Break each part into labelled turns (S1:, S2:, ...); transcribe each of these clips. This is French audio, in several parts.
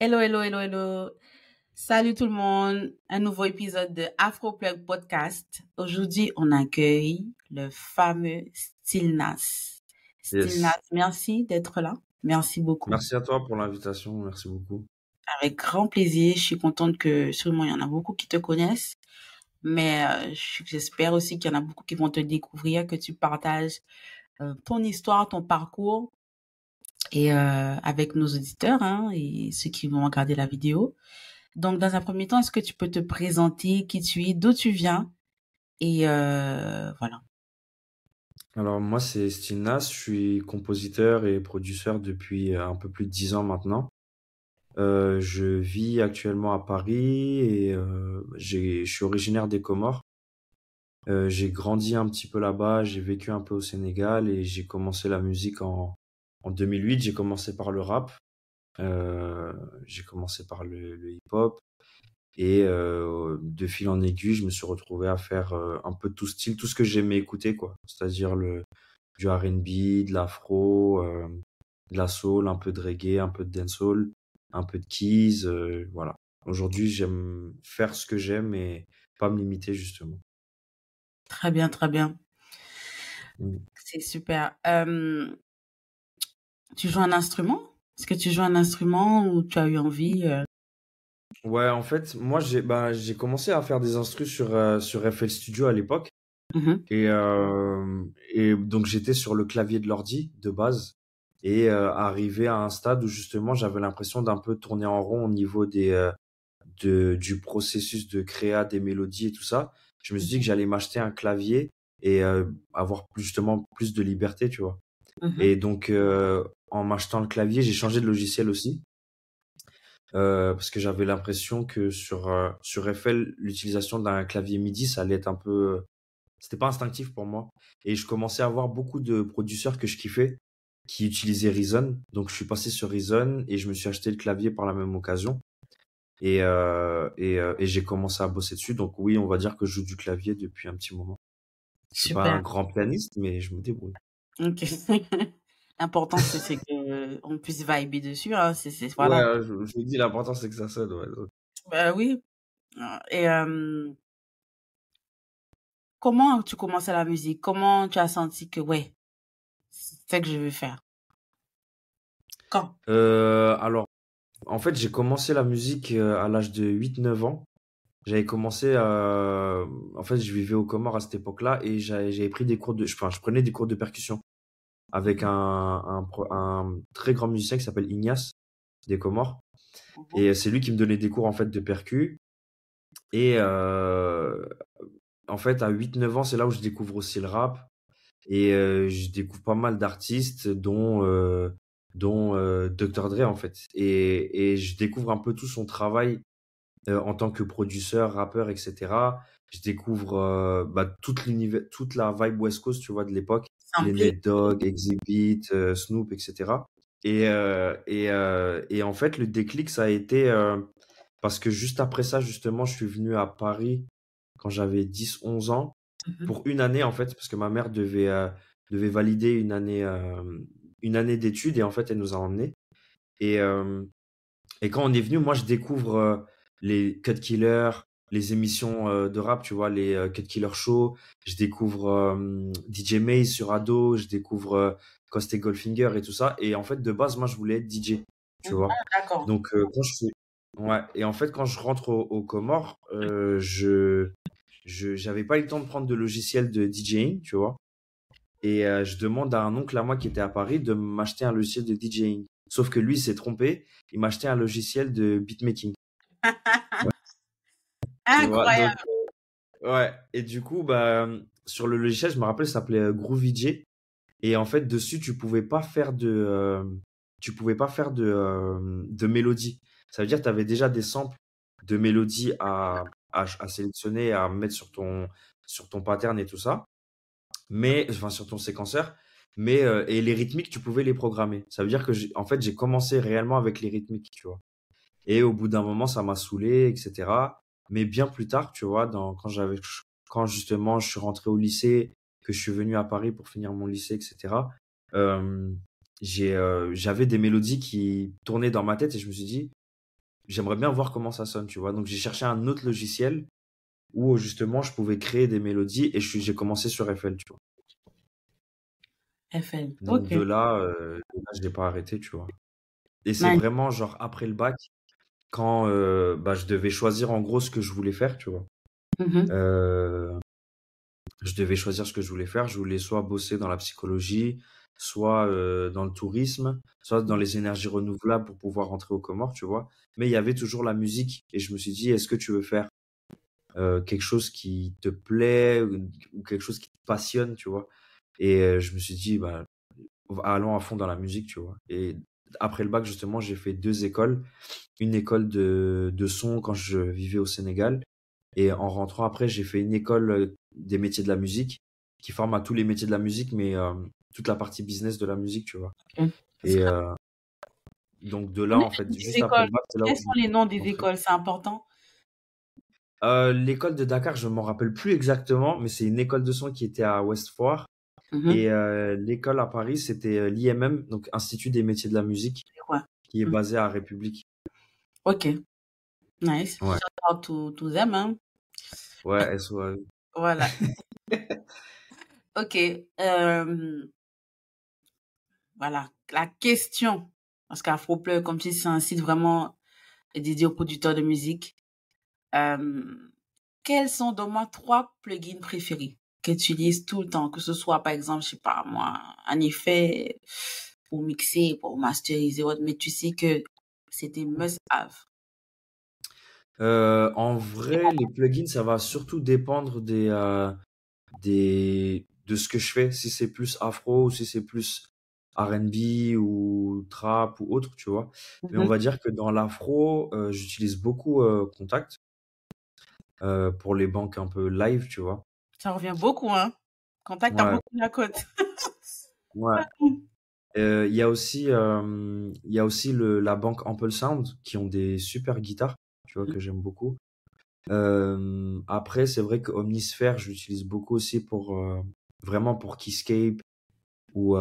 S1: Hello, hello, hello, hello. Salut tout le monde. Un nouveau épisode de Afroplug Podcast. Aujourd'hui, on accueille le fameux Stilnas. Stilnas, merci d'être là. Merci beaucoup.
S2: Merci à toi pour l'invitation. Merci beaucoup.
S1: Avec grand plaisir. Je suis contente que sûrement il y en a beaucoup qui te connaissent. Mais euh, j'espère aussi qu'il y en a beaucoup qui vont te découvrir, que tu partages euh, ton histoire, ton parcours et euh, avec nos auditeurs hein, et ceux qui vont regarder la vidéo. Donc, dans un premier temps, est-ce que tu peux te présenter qui tu es, d'où tu viens? Et euh, voilà.
S2: Alors moi, c'est Stilnas, je suis compositeur et producteur depuis un peu plus de dix ans maintenant. Euh, je vis actuellement à Paris et euh, je suis originaire des Comores. Euh, j'ai grandi un petit peu là-bas, j'ai vécu un peu au Sénégal et j'ai commencé la musique en, en 2008, j'ai commencé par le rap, euh, j'ai commencé par le, hip-hop, et euh, de fil en aiguille, je me suis retrouvé à faire euh, un peu tout style, tout ce que j'aimais écouter, quoi. C'est-à-dire le du R&B, de l'afro, de la soul, un peu de reggae, un peu de dancehall, un peu de keys, voilà. Aujourd'hui, j'aime faire ce que j'aime et pas me limiter justement.
S1: Très bien, très bien. Mmh. C'est super. Tu joues un instrument? Est-ce que tu joues un instrument ou tu as eu envie euh?
S2: Ouais, en fait, moi, j'ai bah, j'ai commencé à faire des instrus sur, euh, sur FL Studio à l'époque. Mmh et, euh, et donc, j'étais sur le clavier de l'ordi de base. Et arrivé à un stade où justement, j'avais l'impression d'un peu tourner en rond au niveau des, de, du processus de créa des mélodies et tout ça. Je me suis dit que mmh j'allais m'acheter un clavier et avoir plus, justement plus de liberté, tu vois. Mmh et donc, en m'achetant le clavier, j'ai changé de logiciel aussi. Euh, parce que j'avais l'impression que sur euh, sur FL l'utilisation d'un clavier MIDI ça allait être un peu c'était pas instinctif pour moi. Et je commençais à voir beaucoup de producteurs que je kiffais qui utilisaient Reason donc je suis passé sur Reason et je me suis acheté le clavier par la même occasion. Et euh, et, et j'ai commencé à bosser dessus. Donc oui on va dire que je joue du clavier depuis un petit moment. Je suis pas un grand pianiste mais je me débrouille.
S1: Ok L'important, c'est qu'on puisse vibrer dessus. Hein. C'est, voilà.
S2: Ouais, je, vous dis, l'important, c'est que ça sonne. Ouais.
S1: Bah oui. Et comment tu commences à la musique? Comment tu as senti que, ouais, c'est ce que je veux faire? Quand?
S2: Euh, Alors, en fait, j'ai commencé la musique euh, à l'âge de 8-9 ans. J'avais commencé à... En fait, je vivais au Comores à cette époque-là et j'avais pris des cours de... Enfin, je prenais des cours de percussion avec un, un, un très grand musicien qui s'appelle Ignace des Comores. Mmh et c'est lui qui me donnait des cours en fait de percu. Et euh, en fait, à 8-9 ans, c'est là où je découvre aussi le rap. Et euh, je découvre pas mal d'artistes, dont, euh, dont euh, Dr. Dre en fait. Et, et je découvre un peu tout son travail euh, en tant que producteur, rappeur, etc. Je découvre bah, toute, toute la vibe West Coast, tu vois, de l'époque les Ned Dog, Exhibit, euh, Snoop, etc. Et, euh, et, euh, et en fait, le déclic, ça a été parce que juste après ça, justement, je suis venu à Paris quand j'avais 10-11 ans mmh pour une année, en fait, parce que ma mère devait, devait valider une année, une année d'études et en fait, elle nous a emmenés. Et, et quand on est venu, moi, je découvre les Cut Killers, les émissions euh, de rap, tu vois, les euh, Cut Killer Show. Je découvre euh, DJ Maze sur Ado, je découvre Coste Goldfinger et tout ça. Et en fait, de base, moi, je voulais être DJ, tu vois. Ah, d'accord. Donc, quand je Ouais, et en fait, quand je rentre au, au Comores, je je j'avais pas eu le temps de prendre de logiciel de DJing, tu vois. Et je demande à un oncle à moi qui était à Paris de m'acheter un logiciel de DJing. Sauf que lui, s'est trompé. Il m'a acheté un logiciel de beatmaking.
S1: Incroyable.
S2: Euh, ouais. Et du coup, bah, sur le logiciel, je me rappelle, ça s'appelait euh, GroovyJ. Et en fait, dessus, tu pouvais pas faire de, euh, tu pouvais pas faire de, de mélodie. Ça veut dire que tu avais déjà des samples de mélodie à, à, à, sélectionner, à mettre sur ton, sur ton pattern et tout ça. Mais, enfin, sur ton séquenceur. Mais, et les rythmiques, tu pouvais les programmer. Ça veut dire que, en fait, j'ai commencé réellement avec les rythmiques, tu vois. Et au bout d'un moment, ça m'a saoulé, etc mais bien plus tard, tu vois, dans, quand j'avais, quand justement je suis rentré au lycée, que je suis venu à Paris pour finir mon lycée, etc. Euh, j'ai, euh, j'avais des mélodies qui tournaient dans ma tête et je me suis dit, j'aimerais bien voir comment ça sonne, tu vois. Donc j'ai cherché un autre logiciel où justement je pouvais créer des mélodies et j'ai commencé sur FL, tu vois.
S1: FL.
S2: Donc
S1: Ok.
S2: de là, euh, là, je n'ai pas arrêté, tu vois. Et c'est vraiment genre après le bac, quand euh, bah, je devais choisir en gros ce que je voulais faire, tu vois.
S1: Mhm.
S2: Euh, je devais choisir ce que je voulais faire. Je voulais soit bosser dans la psychologie, soit euh, dans le tourisme, soit dans les énergies renouvelables pour pouvoir rentrer aux Comores, tu vois. Mais il y avait toujours la musique. Et je me suis dit, est-ce que tu veux faire quelque chose qui te plaît ou, ou quelque chose qui te passionne, tu vois. Et je me suis dit, bah, allons à fond dans la musique, tu vois. Et après le bac, justement, j'ai fait deux écoles. Une école de, de son quand je vivais au Sénégal. Et en rentrant après, j'ai fait une école euh, des métiers de la musique qui forme à tous les métiers de la musique, mais euh, toute la partie business de la musique, tu vois. Et euh, donc de là, en fait, juste après le bac, c'est là où
S1: Quels sont les noms des écoles? C'est important?
S2: Euh, l'école de Dakar, je m'en rappelle plus exactement, mais c'est une école de son qui était à West Foire.
S1: Mhm.
S2: Et euh, l'école à Paris, c'était euh, l'IMM, donc Institut des métiers de la musique,
S1: Ouais.
S2: qui est
S1: Mhm.
S2: basé à République.
S1: Ok. Nice.
S2: Ouais,
S1: Shout out to, to them, hein.
S2: ouais, SOA.
S1: Voilà. Ok. Euh, voilà. La question. Parce qu'Afroplay, comme si c'est un site vraiment dédié aux producteurs de musique. Euh, quels sont dans moi trois plugins préférés? Que tu utilises tout le temps, que ce soit par exemple, je sais pas moi, un effet pour mixer, pour masteriser, autre, mais tu sais que c'est des must-have.
S2: Euh, en vrai, les plugins, ça va surtout dépendre des, euh, des, de ce que je fais. Si c'est plus afro ou si c'est plus R&B ou trap ou autre, tu vois. Mais on
S1: Mhm.
S2: va dire que dans l'afro, euh, j'utilise beaucoup Contact pour les banques un peu live, tu vois.
S1: Ça revient beaucoup, hein. Contact,
S2: Ouais,
S1: beaucoup la côte.
S2: ouais. Euh, Il y a aussi, euh, y a aussi le, la banque Ample Sound qui ont des super guitares, tu vois, que j'aime beaucoup. Euh, après, c'est vrai que Omnisphere, je l'utilise beaucoup aussi pour euh, vraiment pour Keyscape ou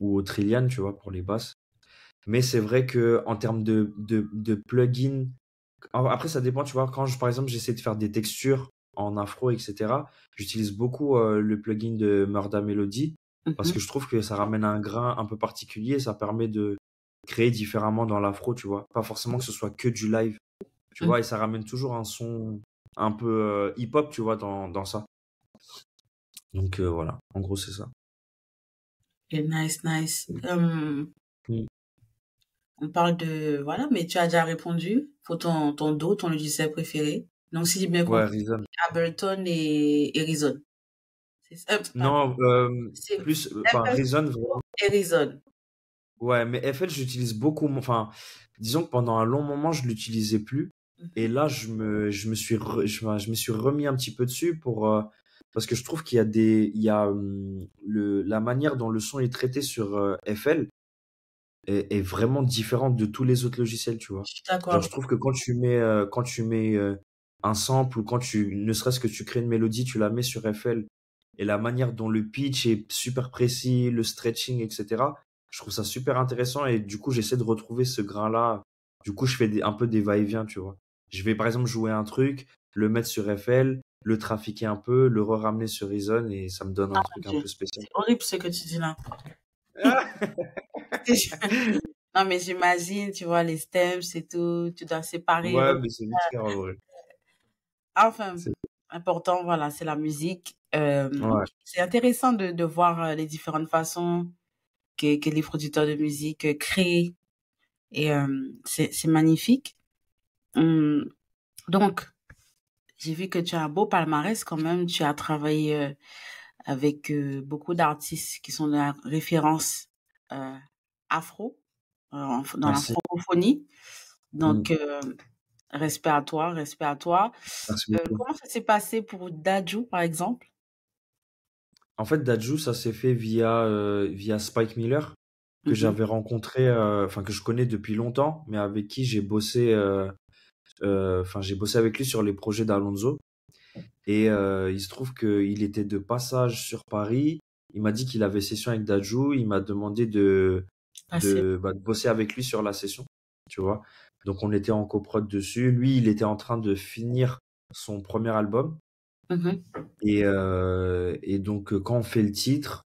S2: ou Trillian, tu vois, pour les basses. Mais c'est vrai que en termes de de, de plugins, après ça dépend, tu vois. Quand je, par exemple, j'essaie de faire des textures en afro, etc. J'utilise beaucoup euh, le plugin de Murda Melody parce
S1: Mhm.
S2: que je trouve que ça ramène un grain un peu particulier, ça permet de créer différemment dans l'afro, tu vois. Pas forcément que ce soit que du live, tu
S1: Mhm.
S2: vois, et ça ramène toujours un son un peu euh, hip-hop, tu vois, dans, dans ça. Donc euh, voilà, en gros, c'est ça.
S1: Ok, nice, nice. Euh,
S2: Mm.
S1: on parle de, voilà, mais tu as déjà répondu pour ton, ton dos, ton logiciel préféré. Donc, si j'ai bien
S2: Ouais,
S1: compris,
S2: Reason.
S1: Ableton et, et Reason. C'est ça, euh.
S2: Non, euh,
S1: C'est
S2: plus, enfin,
S1: FL
S2: Reason, vraiment.
S1: et Reason.
S2: Ouais, mais FL, j'utilise beaucoup. Enfin, disons que pendant un long moment, je l'utilisais plus. Et
S1: Mhm.
S2: là, je me, je me suis, re- je, je me suis remis un petit peu dessus pour, euh, parce que je trouve qu'il y a des, il y a hum, le, la manière dont le son est traité sur euh, FL est, est vraiment différente de tous les autres logiciels, tu vois.
S1: Je suis d'accord
S2: Genre, je trouve que quand tu mets, euh, quand tu mets euh, un sample ou quand tu, ne serait-ce que tu crées une mélodie, tu la mets sur FL et la manière dont le pitch est super précis, le stretching, etc. Je trouve ça super intéressant et du coup, j'essaie de retrouver ce grain-là. Du coup, je fais des, un peu des va-et-vient, tu vois. Je vais par exemple jouer un truc, le mettre sur FL, le trafiquer un peu, le re-ramener sur Reason et ça me donne un
S1: Ah,
S2: truc un peu spécial.
S1: C'est horrible ce que tu dis là. Non, mais j'imagine, tu vois, les stems et tout, tu dois séparer.
S2: Ouais, mais c'est vrai.
S1: Enfin,
S2: C'est-
S1: important, voilà, c'est la musique. Euh,
S2: Ouais.
S1: c'est intéressant de, de voir euh, les différentes façons que, que les producteurs de musique euh, créent. Et euh, c'est magnifique. Hum, donc, j'ai vu que tu as un beau palmarès quand même. Tu as travaillé euh, avec beaucoup d'artistes qui sont de la référence afro, dans la francophonie. Donc, euh, respect à toi, respect à toi. Euh, comment ça s'est passé pour Dadju, par exemple?
S2: En fait, Dajou, ça s'est fait via, euh, via Spike Miller, que
S1: Mhm.
S2: j'avais rencontré, euh, enfin, que je connais depuis longtemps, mais avec qui j'ai bossé, enfin, j'ai bossé avec lui sur les projets d'Alonso. Et il se trouve qu'il était de passage sur Paris. Il m'a dit qu'il avait session avec Dajou. Il m'a demandé de, de, bah, de bosser avec lui sur la session, tu vois. Donc on était en coprod dessus. Lui, il était en train de finir son premier album.
S1: Mhm.
S2: Et, euh, et donc euh, quand on fait le titre,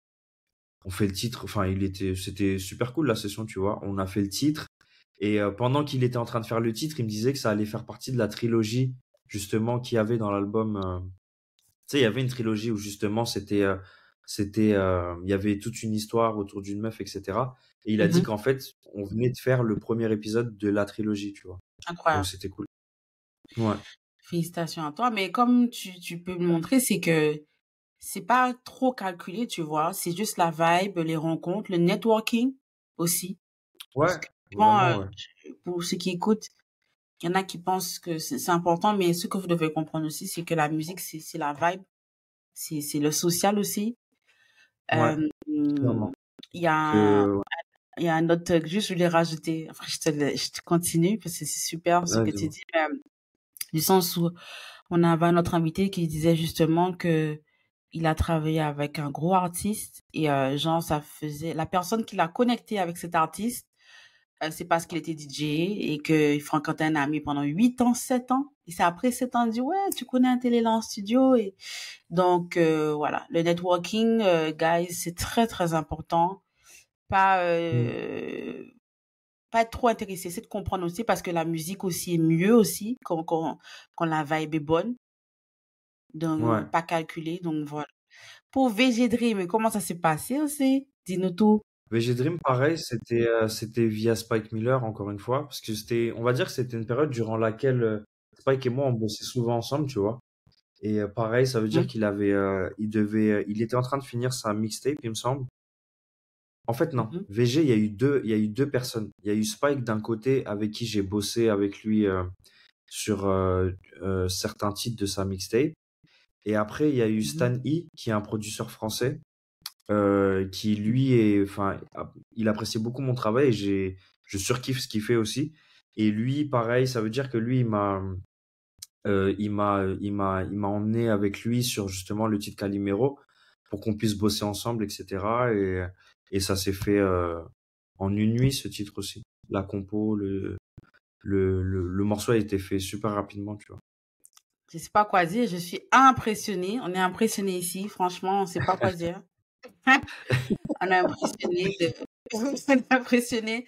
S2: on fait le titre. Enfin, il était, c'était super cool la session, tu vois. On a fait le titre. Et euh, pendant qu'il était en train de faire le titre, il me disait que ça allait faire partie de la trilogie justement qu'il y avait dans l'album. euh, Tu sais, il y avait une trilogie où justement c'était, c'était, euh, il y avait toute une histoire autour d'une meuf, etc. Et il a dit
S1: Mhm.
S2: qu'en fait, on venait de faire le premier épisode de la trilogie, tu vois. Donc
S1: Incroyable.
S2: c'était cool. Ouais.
S1: Félicitations à toi. Mais comme tu, tu peux me montrer, c'est que c'est pas trop calculé, tu vois. C'est juste la vibe, les rencontres, le networking aussi.
S2: Ouais,
S1: que
S2: vraiment,
S1: euh,
S2: ouais.
S1: pour ceux qui écoutent, il y en a qui pensent que c'est important, mais ce que vous devez comprendre aussi, c'est que la musique, c'est la vibe, c'est le social aussi.
S2: Ouais.
S1: Il y a un,
S2: Que,
S1: il y a un autre truc, juste je voulais rajouter, après je te, je te continue parce que c'est super ce que tu dis, du sens où on avait un autre invité qui disait justement que il a travaillé avec un gros artiste et euh, genre ça faisait la personne qui l'a connecté avec cet artiste euh, c'est parce qu'il était DJ et qu'il fréquentait un ami pendant 8 ans, 7 ans. Et c'est après 7 ans, dit, ouais, tu connais un télé là en studio. Et donc, euh, voilà, le networking, euh, guys, c'est très, très important. Pas,
S2: Mm.
S1: euh, pas être trop intéressé, c'est de comprendre aussi parce que la musique aussi est mieux aussi quand, quand, quand la vibe est bonne. Donc,
S2: Ouais.
S1: pas calculé. Donc, voilà. Pour VG Dream, comment ça s'est passé aussi? Dis-nous tout.
S2: VG Dream, pareil, c'était euh, c'était via Spike Miller, encore une fois, parce que c'était, on va dire que c'était une période durant laquelle Spike et moi, on bossait souvent ensemble, tu vois. Et euh, pareil, ça veut dire
S1: Mhm.
S2: qu'il avait, euh, il devait, euh, il était en train de finir sa mixtape, il me semble. En fait, non.
S1: Mhm.
S2: VG, il y a eu deux, il y a eu deux personnes. Il y a eu Spike d'un côté, avec qui j'ai bossé avec lui euh, sur euh, certains titres de sa mixtape. Et après, il y a eu
S1: Mhm.
S2: Stan E, qui est un producteur français, qui lui est, enfin, il appréciait beaucoup mon travail et j'ai, je surkiffe ce qu'il fait aussi. Et lui, pareil, ça veut dire que lui, il m'a, euh, il m'a, il m'a, il m'a emmené avec lui sur justement le titre Calimero pour qu'on puisse bosser ensemble, etc. Et, et ça s'est fait euh, en une nuit, ce titre aussi. La compo, le, le, le, morceau a été fait super rapidement, tu vois.
S1: Je sais pas quoi dire, je suis impressionnée. On est impressionné ici, franchement, on sait pas quoi dire. on est impressionné on est impressionné.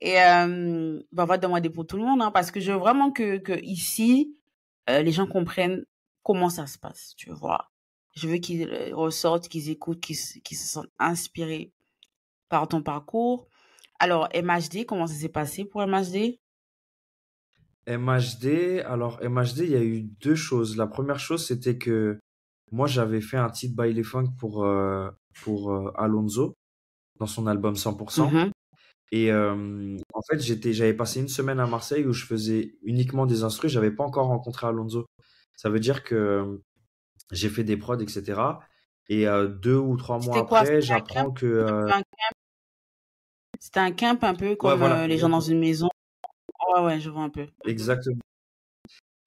S1: Et euh, ben, on va demander pour tout le monde, hein, parce que je veux vraiment que, que ici, euh, les gens comprennent comment ça se passe, tu vois. Je veux qu'ils euh, ressortent, qu'ils écoutent, qu'ils se- sentent inspirés par ton parcours. Alors, MHD, comment ça s'est passé pour MHD?
S2: MHD, alors MHD, il y a eu deux choses. La première chose, c'était que moi, j'avais fait un titre by les funk pour, euh, pour euh, Alonso dans son album 100%.
S1: Mhm,
S2: Et euh, fait, j'étais, j'avais passé une semaine à Marseille où je faisais uniquement des instrus. J'avais pas encore rencontré Alonso. Ça veut dire que j'ai fait des prods, etc. Et euh, deux ou trois mois après, j'apprends
S1: camp?
S2: que euh,
S1: C'était un camp un peu
S2: ouais,
S1: comme
S2: voilà,
S1: euh, les gens dans une maison? Ouais, ouais, je vois un peu.
S2: Exactement.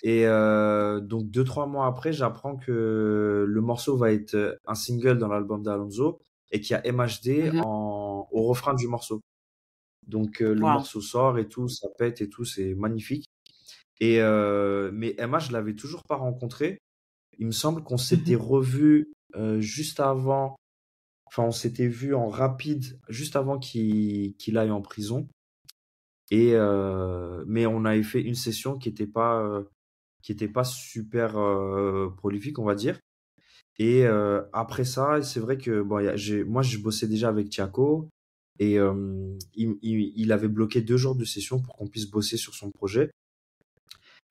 S2: Et euh, donc deux trois mois après, j'apprends que le morceau va être un single dans l'album d'Alonso et qu'il y a MHD
S1: Mhm.
S2: en, au refrain du morceau. Donc euh, le
S1: Wow.
S2: morceau sort et tout, ça pète et tout, c'est magnifique. Et euh, mais MH, je l'avais toujours pas rencontré. Il me semble qu'on s'était
S1: Mhm.
S2: revu euh, juste avant, enfin on s'était vu en rapide juste avant qu'il qu'il aille en prison. Et euh, mais on avait fait une session qui était pas euh, qui était pas super euh, prolifique, on va dire. Et euh, après ça, c'est vrai que bon, y a- j'ai, moi, je bossais déjà avec Tiago et euh, il, il, il avait bloqué deux jours de session pour qu'on puisse bosser sur son projet.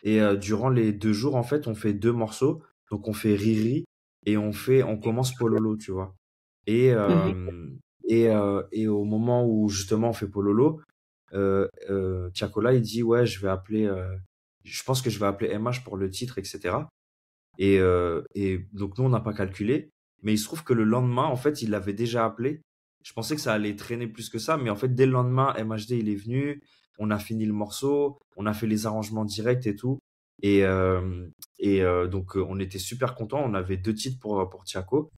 S2: Et euh, durant les deux jours, en fait, on fait deux morceaux. Donc, on fait Riri et on fait, on commence Pololo, tu vois. Et euh, et euh, et au moment où justement on fait Pololo, euh, euh, Tiakola, il dit ouais, je vais appeler, euh, je pense que je vais appeler MH pour le titre, etc. Et, euh, et donc nous, on n'a pas calculé. Mais il se trouve que le lendemain, en fait, il l'avait déjà appelé. Je pensais que ça allait traîner plus que ça, mais en fait, dès le lendemain, MHD, il est venu. On a fini le morceau, on a fait les arrangements directs et tout. Et, euh, et euh, donc, euh, on était super contents. On avait deux titres pour, pour Tiako.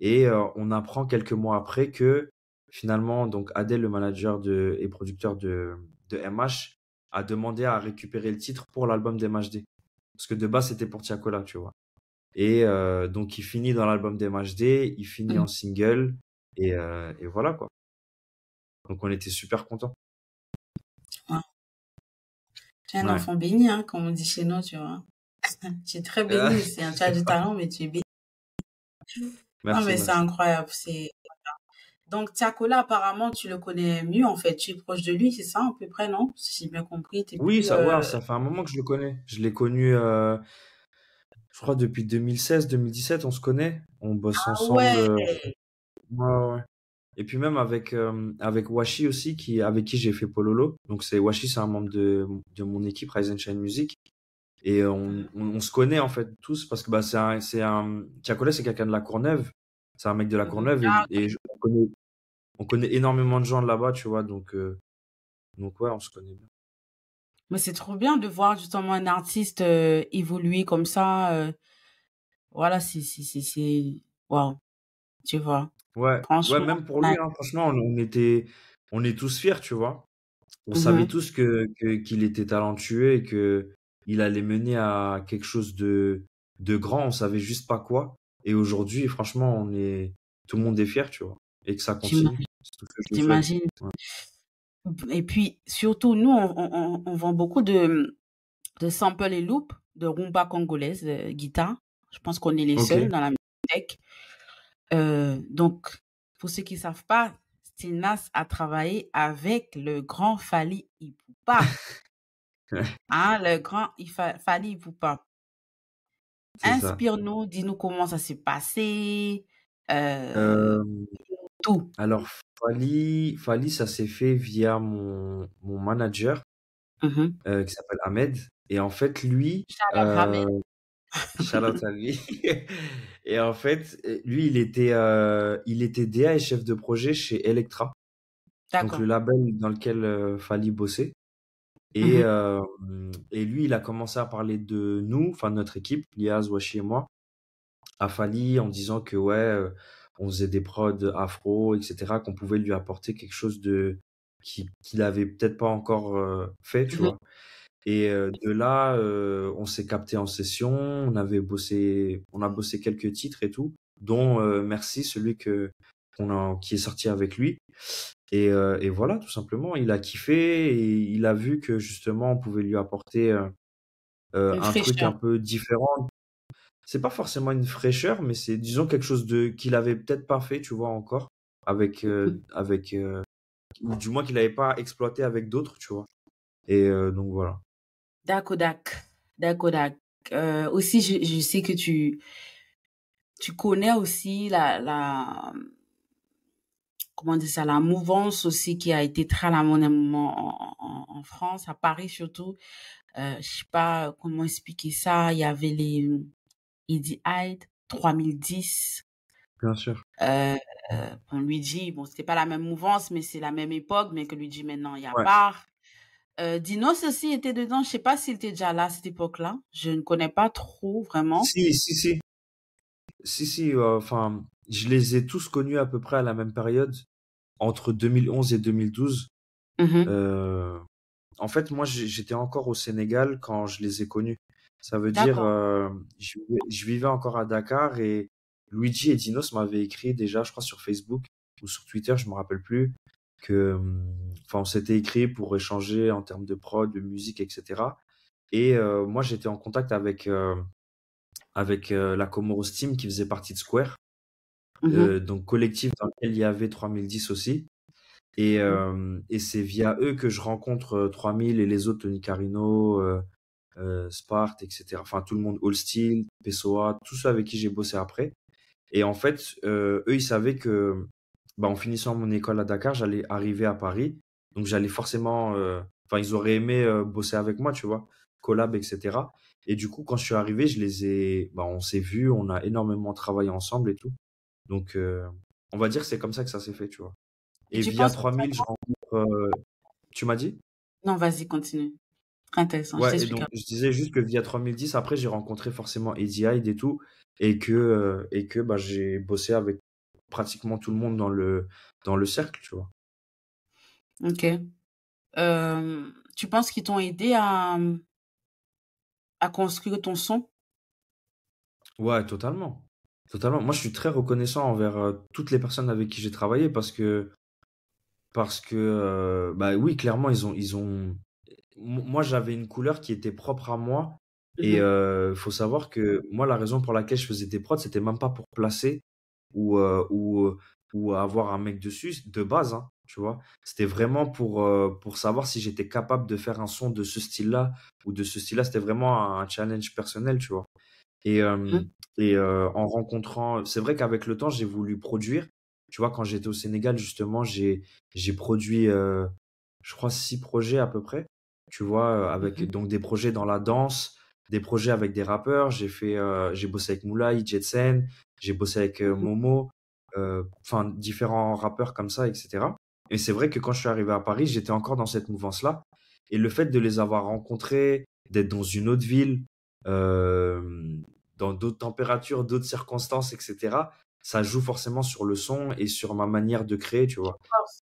S2: Et euh, on apprend quelques mois après que finalement, donc Adèle, le manager de, et producteur de, de MH, a demandé à récupérer le titre pour l'album d'MHD. Parce que de base, c'était pour Tiakola, tu vois. Et euh, donc, il finit dans l'album d'MHD, il finit
S1: Mm.
S2: en single, et, euh, et voilà, quoi. Donc, on était super contents.
S1: Tu es un
S2: Ouais.
S1: enfant béni, hein, comme on dit chez nous, tu vois. tu es très
S2: Ah.
S1: béni, c'est un, tu as du talent, mais tu es béni.
S2: Merci,
S1: non, mais c'est incroyable. C'est... Donc, Tiakola, apparemment, tu le connais mieux, en fait. Tu es proche de lui, c'est ça, à peu près, non? Si j'ai bien compris. T'es
S2: Oui,
S1: plus,
S2: ça, ouais,
S1: euh,
S2: ça fait un moment que je le connais. Je l'ai connu, euh, je crois, depuis 2016-2017, on se connaît. On bosse
S1: Ah
S2: ensemble.
S1: ouais
S2: euh, ouais, ouais. Et puis même avec, euh, avec Washi aussi, qui, avec qui j'ai fait Pololo. Donc c'est Washi, c'est un membre de, de mon équipe Rise and Shine Music. Et on, on, on se connaît en fait tous parce que bah, c'est un, c'est un, Tiakola, c'est quelqu'un de la Courneuve. C'est un mec de la
S1: Mhm.
S2: Courneuve et,
S1: Ah,
S2: et je- on connaît, on connaît énormément de gens de là-bas, tu vois. Donc, euh, donc ouais, on se connaît bien.
S1: Mais c'est trop bien de voir justement un artiste euh, évoluer comme ça. euh, voilà, c'est, c'est, c'est, c'est... Waouh, tu vois.
S2: Ouais, ouais, même pour lui, hein, franchement, on, était, on est tous fiers, tu vois. On savait
S1: Mhm.
S2: tous que, qu'il était talentueux et que il allait mener à quelque chose de, de grand. On savait juste pas quoi. Et aujourd'hui, franchement, on est, tout le monde est fier, tu vois. Et que ça continue. Ouais.
S1: Et puis, surtout, nous, on, on, on- on vend beaucoup de, de samples et loops de rumba congolaise, euh, guitare. Je pense qu'on est les seuls dans la musique. Euh, donc, pour ceux qui savent pas, Stinas a travaillé avec le grand Fali Ipupa. Hein, le grand Ifa- Fali Ipupa. Inspire-nous, dis-nous comment ça s'est passé, euh,
S2: Euh,
S1: tout.
S2: alors, Fali, Fali, ça s'est fait via mon, mon manager,
S1: Mhm.
S2: euh, qui s'appelle Ahmed. Et en fait, lui,
S1: Ahmed.
S2: Euh, shout out à lui. Et en fait, lui, il était, euh, il était DA et chef de projet chez Electra. Donc, le label dans lequel euh, Fali bossait. Et, euh, et lui, il a commencé à parler de nous, enfin notre équipe, Liaz, Washi et moi, à Fali en disant que ouais, euh, on faisait des prods afro, etc., qu'on pouvait lui apporter quelque chose de qui qu'il avait peut-être pas encore euh, fait, tu
S1: Mhm.
S2: vois. Et de là, euh, on s'est capté en session, on avait bossé, on a bossé quelques titres et tout, dont euh, Merci, celui que qu'on a, qui est sorti avec lui. Et, euh, et voilà, tout simplement, il a kiffé et il a vu que justement on pouvait lui apporter un truc un peu différent. C'est pas forcément une fraîcheur, mais c'est disons quelque chose de qu'il avait peut-être pas fait, tu vois, encore avec euh, avec euh, ou du moins qu'il avait pas exploité avec d'autres, tu vois. Et euh, donc voilà.
S1: Dakodak. Dakodak. Euh, aussi, je, je sais que tu, tu connais aussi la, la, comment dire ça, la mouvance aussi qui a été très à la en, en, en France, à Paris surtout. Euh, je sais pas comment expliquer ça. Il y avait les Eddie Hyde, 3010.
S2: Bien sûr.
S1: Euh, euh, bon, Luigi, bon, c'était pas la même mouvance, mais c'est la même époque, mais que Luigi maintenant, il y a
S2: Ouais.
S1: part. Euh, Dinos aussi était dedans. Je sais pas s'il était déjà là à cette époque-là. Je ne connais pas trop vraiment.
S2: Si, si, si. Si, si, euh, enfin, je les ai tous connus à peu près à la même période, entre 2011 et 2012.
S1: Mhm.
S2: Euh, en fait, moi, j'étais encore au Sénégal quand je les ai connus. Ça veut dire, je, vivais- je vivais encore à Dakar et Luigi et Dinos m'avaient écrit déjà, je crois, sur Facebook ou sur Twitter, je me rappelle plus, que, hum, enfin, on s'était écrit pour échanger en termes de prod, de musique, etc. Et euh, moi, j'étais en contact avec euh, avec euh, la Comoros Team qui faisait partie de Square, euh, donc collectif dans lequel il y avait 3010 aussi. Et, euh, et c'est via eux que je rencontre euh, 3000 et les autres, Tony Carino, euh, euh, Spart, etc. Enfin, tout le monde, All Steel, Pessoa, tous ceux avec qui j'ai bossé après. Et en fait, eux, ils savaient que, bah, en finissant mon école à Dakar, j'allais arriver à Paris. Donc, j'allais forcément, euh, enfin, ils auraient aimé euh, bosser avec moi, tu vois, collab, etc. Et du coup, quand je suis arrivé, je les ai, bah, on s'est vus, on a énormément travaillé ensemble et tout. Donc, euh, on va dire que c'est comme ça que ça s'est fait, tu vois.
S1: Et tu
S2: via
S1: penses que
S2: 3000, je rencontre, tu m'as dit?
S1: Non, vas-y, continue. Intéressant. Je
S2: Ouais, et
S1: t'explique.
S2: donc je disais juste que via 3010, après j'ai rencontré forcément Eddie Hyde et tout, et que et que bah j'ai bossé avec pratiquement tout le monde dans le dans le cercle, tu vois.
S1: Ok. Euh, tu penses qu'ils t'ont aidé à, à construire ton son?
S2: Ouais, totalement. Totalement. Moi, je suis très reconnaissant envers euh, toutes les personnes avec qui j'ai travaillé parce que, parce que, euh, bah oui, clairement, ils ont, ils ont. Moi, j'avais une couleur qui était propre à moi. Et il mmh faut savoir que moi, la raison pour laquelle je faisais des prods, c'était même pas pour placer ou, ou, ou avoir un mec dessus de base, hein, tu vois. C'était vraiment pour, pour savoir si j'étais capable de faire un son de ce style-là ou de ce style-là. C'était vraiment un challenge personnel, tu vois. Et, mmh. et en rencontrant, c'est vrai qu'avec le temps, j'ai voulu produire. Tu vois, quand j'étais au Sénégal, justement, j'ai j'ai produit, je crois, six projets à peu près. Tu vois, avec mmh donc des projets dans la danse, des projets avec des rappeurs. J'ai fait, j'ai bossé avec Moulay, Jetsen, j'ai bossé avec mmh Momo, enfin différents rappeurs comme ça, etc. Et c'est vrai que quand je suis arrivé à Paris, j'étais encore dans cette mouvance-là. Et le fait de les avoir rencontrés, d'être dans une autre ville, dans d'autres températures, d'autres circonstances, etc., ça joue forcément sur le son et sur ma manière de créer, tu vois.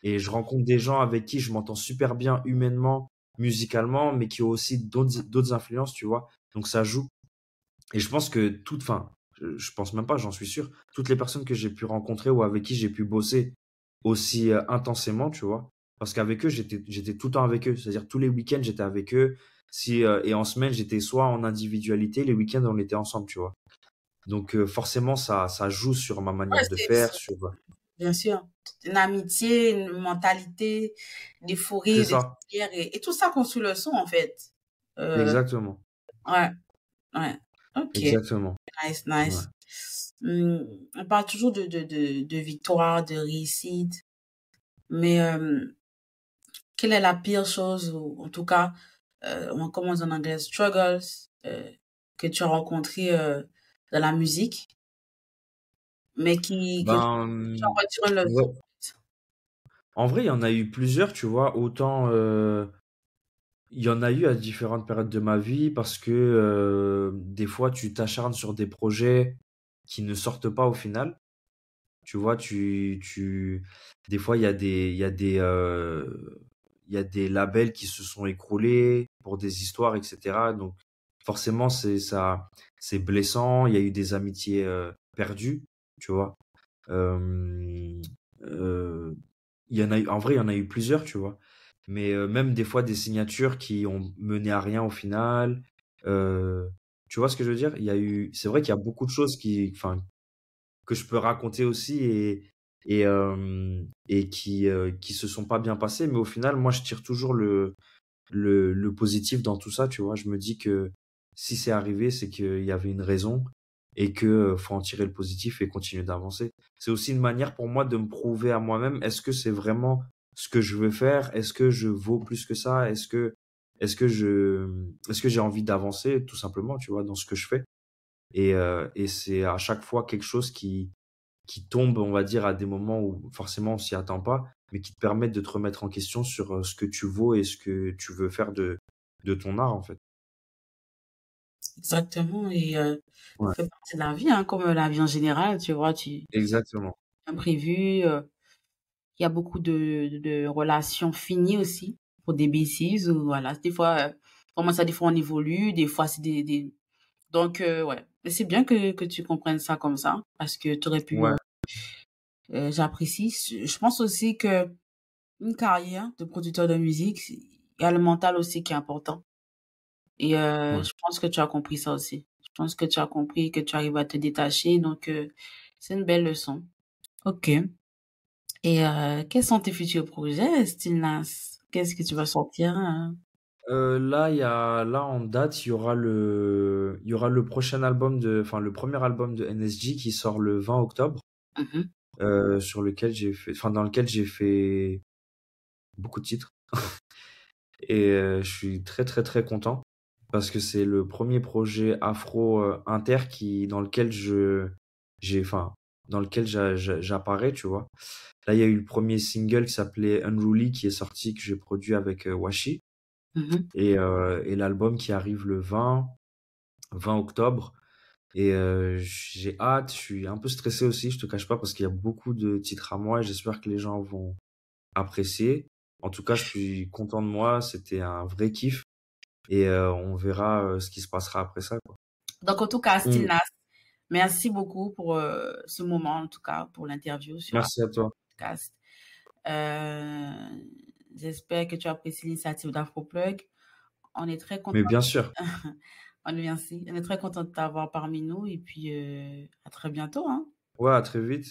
S2: Et je rencontre des gens avec qui je m'entends super bien humainement, musicalement, mais qui ont aussi d'autres influences, tu vois. Donc ça joue. Et je pense que toute, fin, je pense même pas, j'en suis sûr, toutes les personnes que j'ai pu rencontrer ou avec qui j'ai pu bosser aussi euh, intensément, tu vois, parce qu'avec eux, j'étais, j'étais tout le temps avec eux. C'est-à-dire tous les week-ends, j'étais avec eux. Si, euh, et en semaine, j'étais soit en individualité, les week-ends, on était ensemble, tu vois. Donc euh, forcément, ça, ça joue sur ma manière de faire. Sur...
S1: Bien sûr. Une amitié, une mentalité, des fourrés, des et, et, tout ça construit le son, en fait.
S2: Exactement.
S1: Ouais. Ouais. Ok.
S2: Exactement.
S1: Nice, nice. Mmh, on parle toujours de, de, de, de victoire, de réussite. Mais quelle est la pire chose, ou en tout cas, euh, on commence en anglais, struggles, euh, que tu as rencontré euh, dans la musique, mais qui, ben,
S2: le En vrai, il y en a eu plusieurs, tu vois. Autant il y en a eu à différentes périodes de ma vie parce que euh, des fois, tu t'acharnes sur des projets qui ne sortent pas au final. Tu vois, tu, tu... des fois, il y a des, il y a des, euh, il y a des labels qui se sont écroulés pour des histoires, etc. Donc, forcément, c'est ça, c'est blessant. Il y a eu des amitiés euh, perdues, tu vois. il y en a eu, en vrai, il y en a eu plusieurs, tu vois mais même des fois des signatures qui ont mené à rien au final. tu vois ce que je veux dire? Il y a eu, c'est vrai qu'il y a beaucoup de choses qui, enfin, que je peux raconter aussi et et et qui qui se sont pas bien passées, mais au final, moi, je tire toujours le le, le positif dans tout ça. Tu vois, je me dis que si c'est arrivé, c'est qu'il y avait une raison et que faut en tirer le positif et continuer d'avancer. C'est aussi une manière pour moi de me prouver à moi-même est-ce que c'est vraiment ce que je veux faire Est-ce que je vaux plus que ça Est-ce que est-ce que je est-ce que j'ai envie d'avancer tout simplement, tu vois, dans ce que je fais Et euh, et c'est à chaque fois quelque chose qui qui tombe, on va dire, à des moments où forcément on s'y attend pas, mais qui te permettent de te remettre en question sur euh, ce que tu vaux et ce que tu veux faire de de ton art en fait.
S1: Exactement et euh, ça fait partie de la vie, hein, comme la vie en général, tu vois, tu
S2: Exactement.
S1: imprévu. Euh, il y a beaucoup de, de relations finies aussi pour des bêtises. Voilà, des fois, euh, comment ça, des fois on évolue, des fois c'est des, des... Donc, euh, ouais. Mais c'est bien que, que tu comprennes ça comme ça, parce que tu aurais pu... Ouais. Euh, J'apprécie. Je pense aussi que une carrière de producteur de musique, il y a le mental aussi qui est important. Et euh, je pense que tu as compris ça aussi. Je pense que tu as compris que tu arrives à te détacher. Donc, euh, c'est une belle leçon. OK. Et euh, quels sont tes futurs projets, Stilnas? Qu'est-ce que tu vas sortir hein?
S2: euh, là, y a, là, en date, il y aura le, il y aura le prochain album de, enfin, le premier album de NSG qui sort le 20 octobre, mmh euh, sur lequel j'ai fait, enfin, dans lequel j'ai fait beaucoup de titres. Et euh, je suis très, très, très content parce que c'est le premier projet afro inter qui, dans lequel je, j'ai, enfin, dans lequel j'apparais, tu vois. Là, il y a eu le premier single qui s'appelait Unruly qui est sorti, que j'ai produit avec euh, Washi. Mmh et, euh, et l'album qui arrive le 20, 20 octobre. Et euh, j'ai hâte, je suis un peu stressé aussi, je te cache pas, parce qu'il y a beaucoup de titres à moi et j'espère que les gens vont apprécier. En tout cas, je suis content de moi. C'était un vrai kiff. Et on verra ce qui se passera après ça. Quoi.
S1: Donc, en tout cas, mmh. Merci beaucoup pour ce moment, en tout cas, pour l'interview sur
S2: Merci à toi.
S1: podcast. J'espère que tu apprécies l'initiative d'AfroPlug. On est très content.
S2: Mais bien sûr.
S1: on, est, on est très content de t'avoir parmi nous et puis à très bientôt. Hein.
S2: Ouais, à très vite.